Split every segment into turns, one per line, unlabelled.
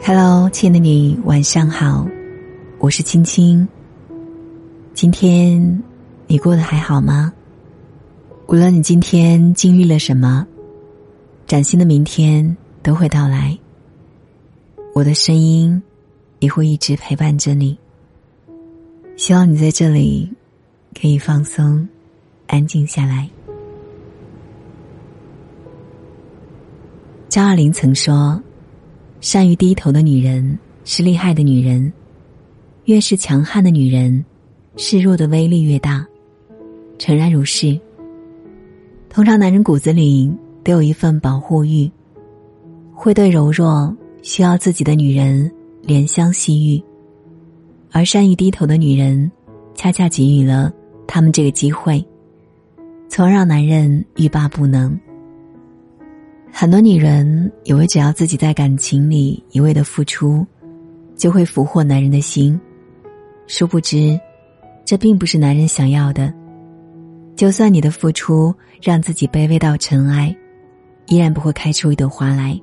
Hello，亲爱的你，晚上好，我是青青。今天你过得还好吗？无论你今天经历了什么，崭新的明天都会到来。我的声音也会一直陪伴着你。希望你在这里可以放松、安静下来。张爱玲曾说。善于低头的女人是厉害的女人，越是强悍的女人，示弱的威力越大。诚然如是。通常男人骨子里都有一份保护欲，会对柔弱、需要自己的女人怜香惜玉，而善于低头的女人，恰恰给予了他们这个机会，从而让男人欲罢不能。很多女人以为只要自己在感情里一味的付出，就会俘获男人的心，殊不知，这并不是男人想要的。就算你的付出让自己卑微到尘埃，依然不会开出一朵花来。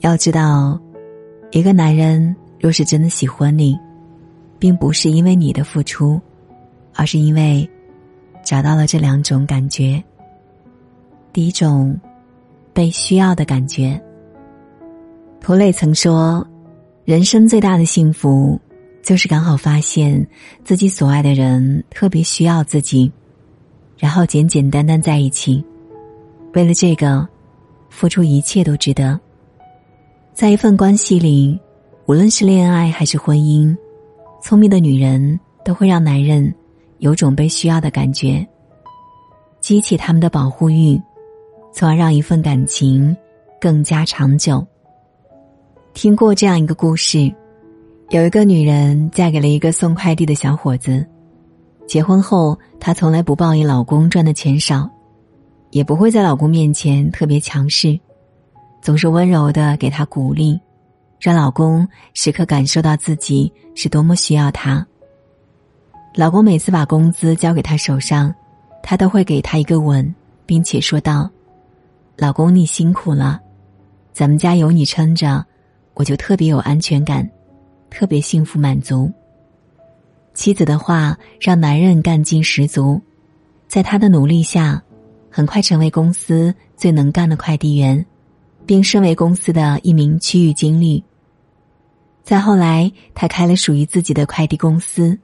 要知道，一个男人若是真的喜欢你，并不是因为你的付出，而是因为找到了这两种感觉。第一种。被需要的感觉。涂磊曾说：“人生最大的幸福，就是刚好发现自己所爱的人特别需要自己，然后简简单单在一起。为了这个，付出一切都值得。在一份关系里，无论是恋爱还是婚姻，聪明的女人都会让男人有种被需要的感觉，激起他们的保护欲。”从而让一份感情更加长久。听过这样一个故事，有一个女人嫁给了一个送快递的小伙子。结婚后，她从来不抱怨老公赚的钱少，也不会在老公面前特别强势，总是温柔的给他鼓励，让老公时刻感受到自己是多么需要他。老公每次把工资交给他手上，他都会给他一个吻，并且说道。老公，你辛苦了，咱们家有你撑着，我就特别有安全感，特别幸福满足。妻子的话让男人干劲十足，在他的努力下，很快成为公司最能干的快递员，并升为公司的一名区域经理。再后来，他开了属于自己的快递公司，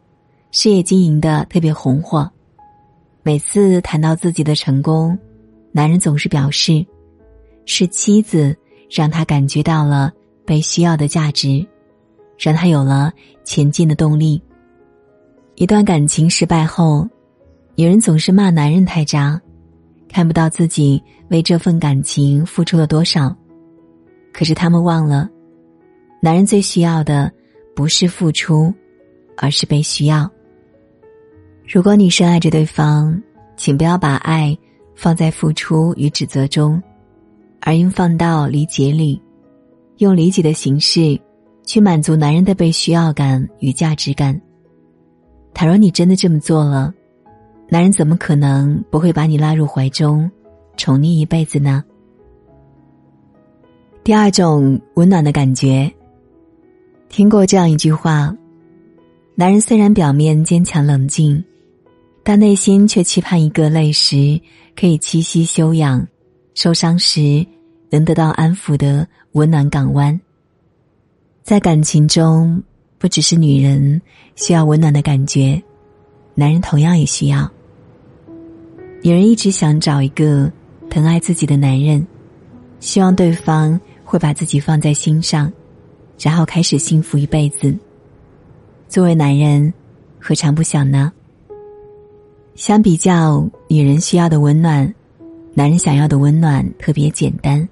事业经营的特别红火。每次谈到自己的成功。男人总是表示，是妻子让他感觉到了被需要的价值，让他有了前进的动力。一段感情失败后，女人总是骂男人太渣，看不到自己为这份感情付出了多少。可是他们忘了，男人最需要的不是付出，而是被需要。如果你深爱着对方，请不要把爱。放在付出与指责中，而应放到理解里，用理解的形式去满足男人的被需要感与价值感。倘若你真的这么做了，男人怎么可能不会把你拉入怀中，宠溺一辈子呢？第二种温暖的感觉，听过这样一句话：男人虽然表面坚强冷静。但内心却期盼一个累时可以栖息休养，受伤时能得到安抚的温暖港湾。在感情中，不只是女人需要温暖的感觉，男人同样也需要。女人一直想找一个疼爱自己的男人，希望对方会把自己放在心上，然后开始幸福一辈子。作为男人，何尝不想呢？相比较女人需要的温暖，男人想要的温暖特别简单，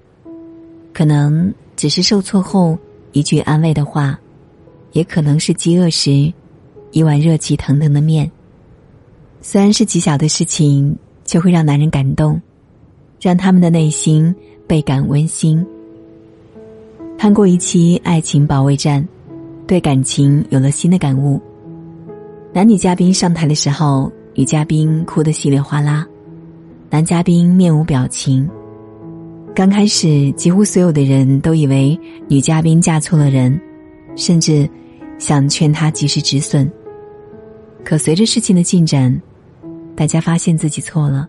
可能只是受挫后一句安慰的话，也可能是饥饿时一碗热气腾腾的面。虽然是极小的事情，却会让男人感动，让他们的内心倍感温馨。看过一期《爱情保卫战》，对感情有了新的感悟。男女嘉宾上台的时候。女嘉宾哭得稀里哗啦，男嘉宾面无表情。刚开始，几乎所有的人都以为女嘉宾嫁错了人，甚至想劝她及时止损。可随着事情的进展，大家发现自己错了。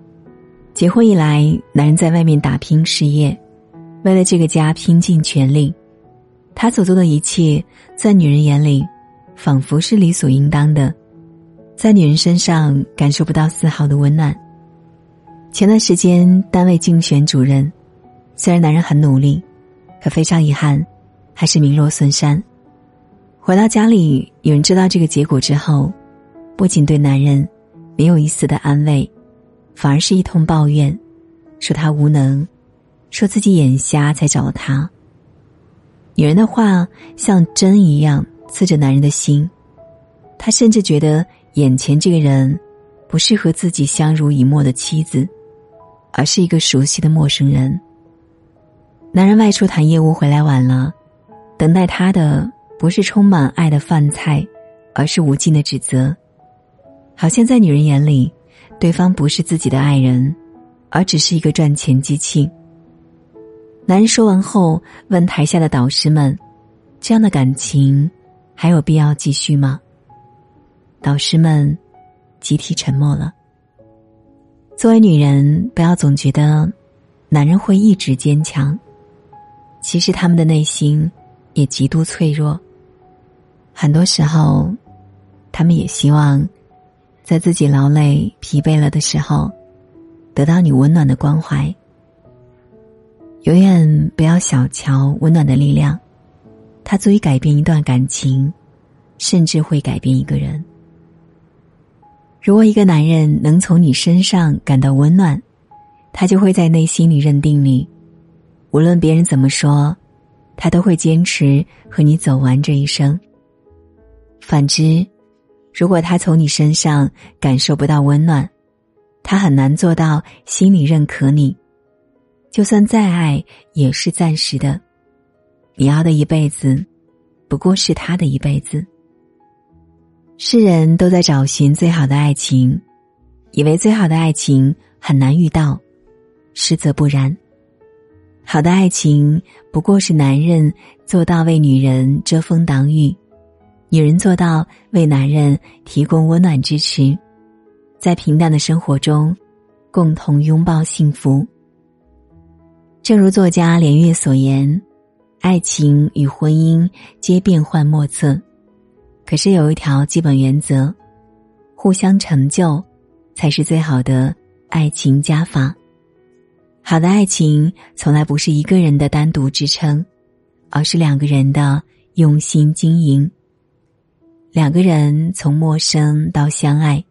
结婚以来，男人在外面打拼事业，为了这个家拼尽全力，他所做的一切，在女人眼里，仿佛是理所应当的，在女人身上感受不到丝毫的温暖。前段时间，单位竞选主任。虽然男人很努力，可非常遗憾，还是名落孙山。回到家里，有人知道这个结果之后，不仅对男人没有一丝的安慰，反而是一通抱怨，说他无能，说自己眼瞎才找了他。女人的话像针一样刺着男人的心，他甚至觉得眼前这个人不是和自己相濡以沫的妻子，而是一个熟悉的陌生人。男人外出谈业务回来晚了，等待他的不是充满爱的饭菜，而是无尽的指责。好像在女人眼里，对方不是自己的爱人，而只是一个赚钱机器。男人说完后，问台下的导师们：“这样的感情还有必要继续吗？”导师们集体沉默了。作为女人，不要总觉得男人会一直坚强。其实他们的内心也极度脆弱。很多时候，他们也希望在自己劳累、疲惫了的时候，得到你温暖的关怀。永远不要小瞧温暖的力量，它足以改变一段感情，甚至会改变一个人。如果一个男人能从你身上感到温暖，他就会在内心里认定你。无论别人怎么说，他都会坚持和你走完这一生。反之，如果他从你身上感受不到温暖，他很难做到心里认可你。就算再爱，也是暂时的。你要的一辈子，不过是他的一辈子。世人都在找寻最好的爱情，以为最好的爱情很难遇到，实则不然。好的爱情不过是男人做到为女人遮风挡雨，女人做到为男人提供温暖支持，在平淡的生活中，共同拥抱幸福。正如作家连岳所言：“爱情与婚姻皆变幻莫测，可是有一条基本原则，互相成就，才是最好的爱情加法。”好的爱情从来不是一个人的单独支撑，而是两个人的用心经营。两个人从陌生到相爱，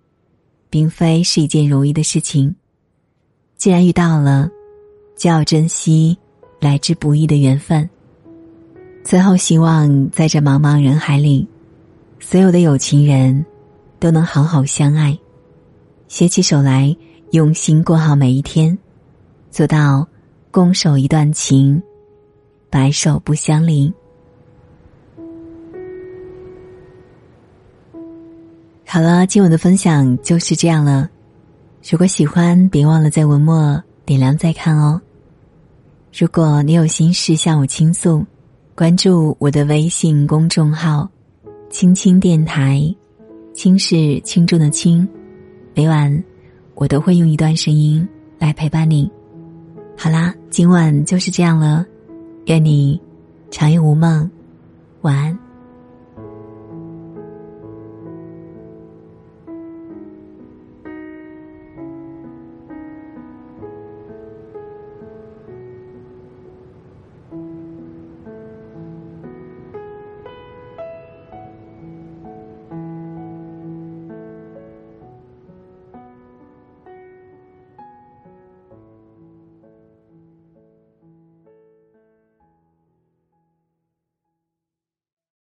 并非是一件容易的事情。既然遇到了，就要珍惜来之不易的缘分。最后，希望在这茫茫人海里，所有的有情人都能好好相爱，携起手来，用心过好每一天。做到共守一段情，白首不相离。好了，今晚的分享就是这样了。如果喜欢，别忘了在文末点亮再看哦。如果你有心事向我倾诉，关注我的微信公众号“青青电台”，青是轻重的轻，每晚我都会用一段声音来陪伴你。好啦，今晚就是这样了，愿你长夜无梦，晚安。